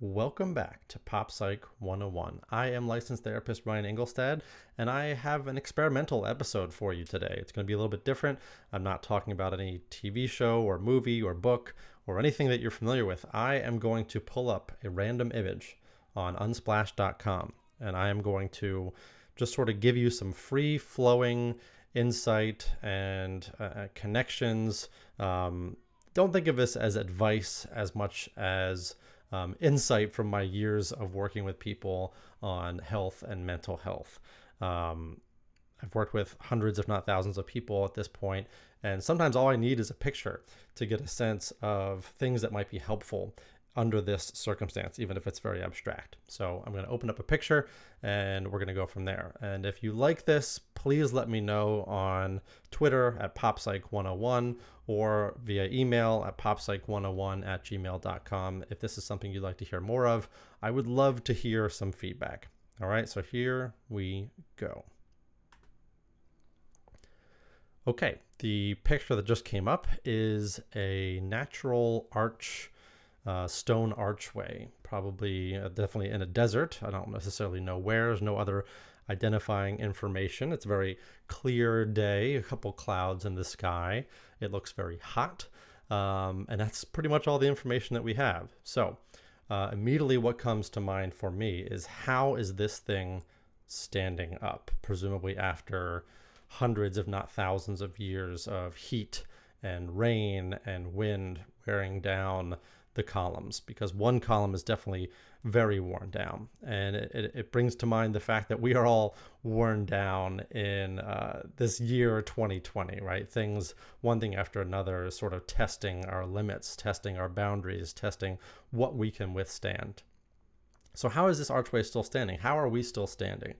Welcome back to Pop Psych 101. I am licensed therapist Ryan Engelstad, and I have an experimental episode for you today. It's going to be a little bit different. I'm not talking about any TV show or movie or book or anything that you're familiar with. I am going to pull up a random image on unsplash.com, and I am going to just sort of give you some free flowing insight and uh, connections. Um, don't think of this as advice as much as um, insight from my years of working with people on health and mental health. Um, I've worked with hundreds, if not thousands, of people at this point, and sometimes all I need is a picture to get a sense of things that might be helpful under this circumstance, even if it's very abstract. So I'm going to open up a picture and we're going to go from there. And if you like this, please let me know on Twitter at poppsych101 or via email at poppsych101 at gmail.com. If this is something you'd like to hear more of, I would love to hear some feedback. All right, so here we go. Okay, the picture that just came up is a natural arch uh, stone archway, probably uh, definitely in a desert. I don't necessarily know where. There's no other identifying information. It's a very clear day, a couple clouds in the sky. It looks very hot. Um, and that's pretty much all the information that we have. So, uh, immediately, what comes to mind for me is how is this thing standing up? Presumably, after hundreds, if not thousands, of years of heat and rain and wind wearing down the columns because one column is definitely very worn down. And it, it, brings to mind the fact that we are all worn down in uh, this year 2020, right? Things, one thing after another, sort of testing our limits, testing our boundaries, testing what we can withstand. So, how is this archway still standing? How are we still standing?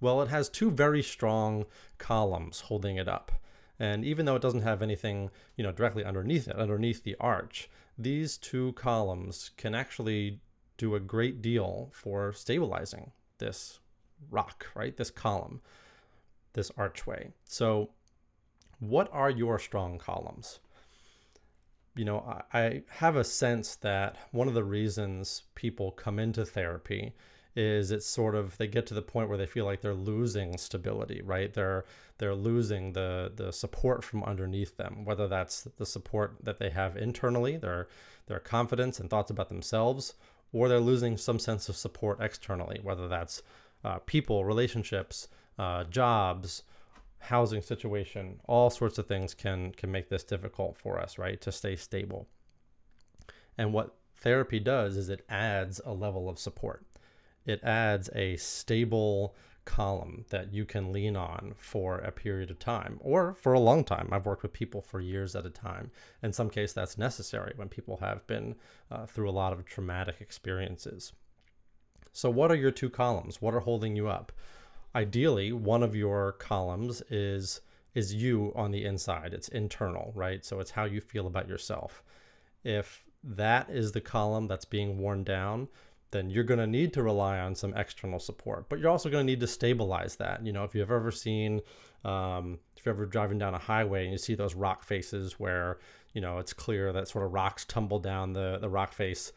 Well, it has two very strong columns holding it up. And even though it doesn't have anything, you know, directly underneath it, underneath the arch, these two columns can actually do a great deal for stabilizing this rock, right? This column, this archway. So, what are your strong columns? You know, I, have a sense that one of the reasons people come into therapy is it's sort of they get to the point where they feel like they're losing stability right? They're they're losing the the support from underneath them whether that's the support that they have internally their their confidence and thoughts about themselves or they're losing some sense of support externally whether that's uh, people relationships uh, jobs housing situation. All sorts of things can can make this difficult for us right? To stay stable. And what therapy does is it adds a level of support it adds a stable column that you can lean on for a period of time or for a long time. I've worked with people for years at a time. In some case, that's necessary when people have been uh, through a lot of traumatic experiences. So, what are your two columns? What are holding you up? Ideally, one of your columns is is you on the inside. It's internal, right? So it's how you feel about yourself. If that is the column that's being worn down, then you're going to need to rely on some external support. But you're also going to need to stabilize that. You know, if you've ever seen, um, if you're ever driving down a highway and you see those rock faces where, you know, it's clear that sort of rocks tumble down the, the rock face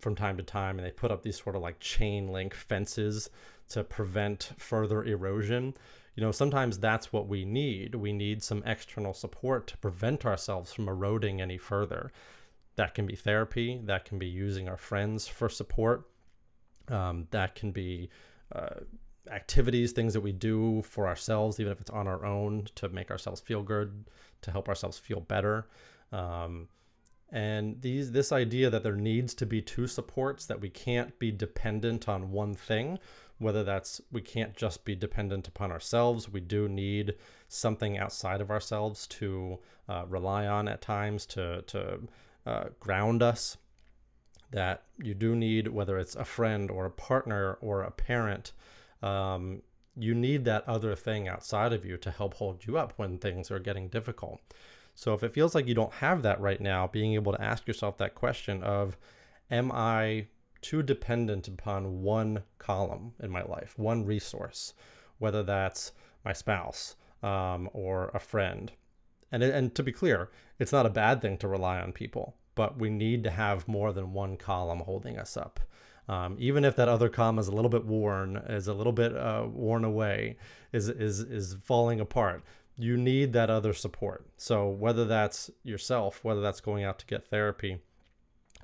from time to time and they put up these sort of like chain link fences to prevent further erosion. You know, sometimes that's what we need. We need some external support to prevent ourselves from eroding any further. That can be therapy. That can be using our friends for support. Um, that can be uh, activities, things that we do for ourselves, even if it's on our own, to make ourselves feel good, to help ourselves feel better. Um, and these this idea that there needs to be two supports, that we can't be dependent on one thing, whether that's we can't just be dependent upon ourselves. We do need something outside of ourselves to uh, rely on at times to to uh, ground us that you do need, whether it's a friend or a partner or a parent, um, you need that other thing outside of you to help hold you up when things are getting difficult. So if it feels like you don't have that right now, being able to ask yourself that question of, am I too dependent upon one column in my life, one resource, whether that's my spouse um, or a friend and and to be clear, it's not a bad thing to rely on people, but we need to have more than one column holding us up. Um, even if that other column is a little bit worn, is a little bit uh, worn away, is is is falling apart, you need that other support. So whether that's yourself, whether that's going out to get therapy,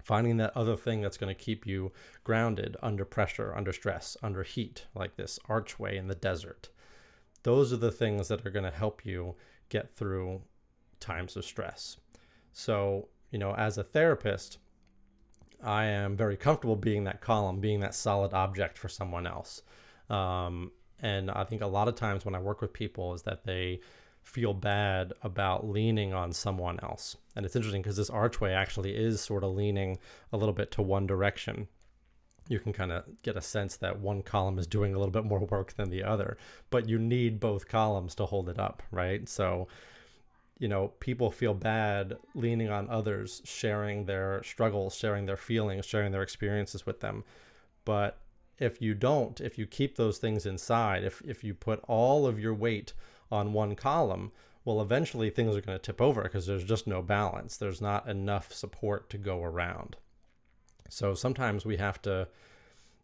finding that other thing that's going to keep you grounded under pressure, under stress, under heat, like this archway in the desert. Those are the things that are going to help you get through times of stress. So, you know, as a therapist, I am very comfortable being that column, being that solid object for someone else. Um, and I think a lot of times when I work with people is that they feel bad about leaning on someone else. And it's interesting because this archway actually is sort of leaning a little bit to one direction. You can kind of get a sense that one column is doing a little bit more work than the other, but you need both columns to hold it up, right? So, you know, people feel bad leaning on others, sharing their struggles, sharing their feelings, sharing their experiences with them. But if you don't, if you keep those things inside, if, if you put all of your weight on one column, well, eventually things are going to tip over because there's just no balance. There's not enough support to go around. So sometimes we have to,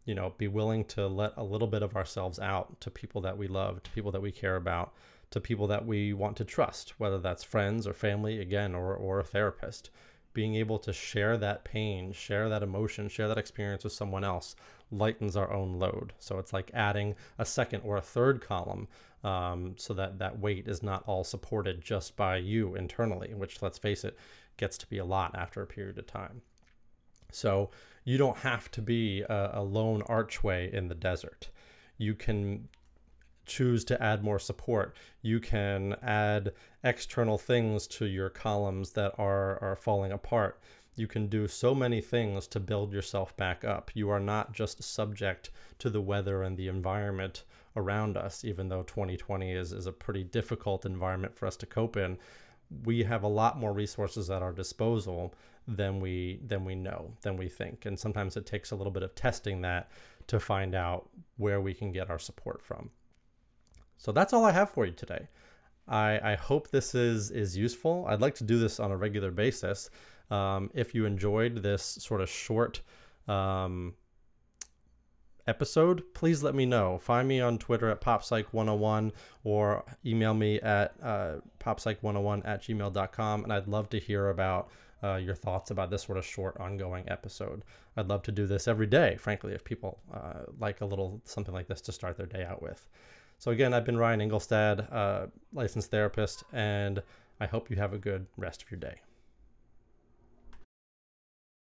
you know, be willing to let a little bit of ourselves out to people that we love, to people that we care about, to people that we want to trust, whether that's friends or family, again, or, or a therapist. Being able to share that pain, share that emotion, share that experience with someone else lightens our own load. So it's like adding a second or a third column um, so that that weight is not all supported just by you internally, which let's face it, gets to be a lot after a period of time. So you don't have to be a, a lone archway in the desert. You can choose to add more support. You can add external things to your columns that are, are falling apart. You can do so many things to build yourself back up. You are not just subject to the weather and the environment around us, even though 2020 is, is a pretty difficult environment for us to cope in. We have a lot more resources at our disposal than we than we know, than we think. And sometimes it takes a little bit of testing that to find out where we can get our support from. So that's all I have for you today. I, I hope this is is useful. I'd like to do this on a regular basis. Um, if you enjoyed this sort of short um, episode, please let me know. Find me on Twitter at PopPsych101 or email me at uh, PopPsych101 at gmail.com. And I'd love to hear about uh, your thoughts about this sort of short, ongoing episode. I'd love to do this every day, frankly, if people uh, like a little something like this to start their day out with. So, again, I've been Ryan Engelstad, uh, licensed therapist, and I hope you have a good rest of your day.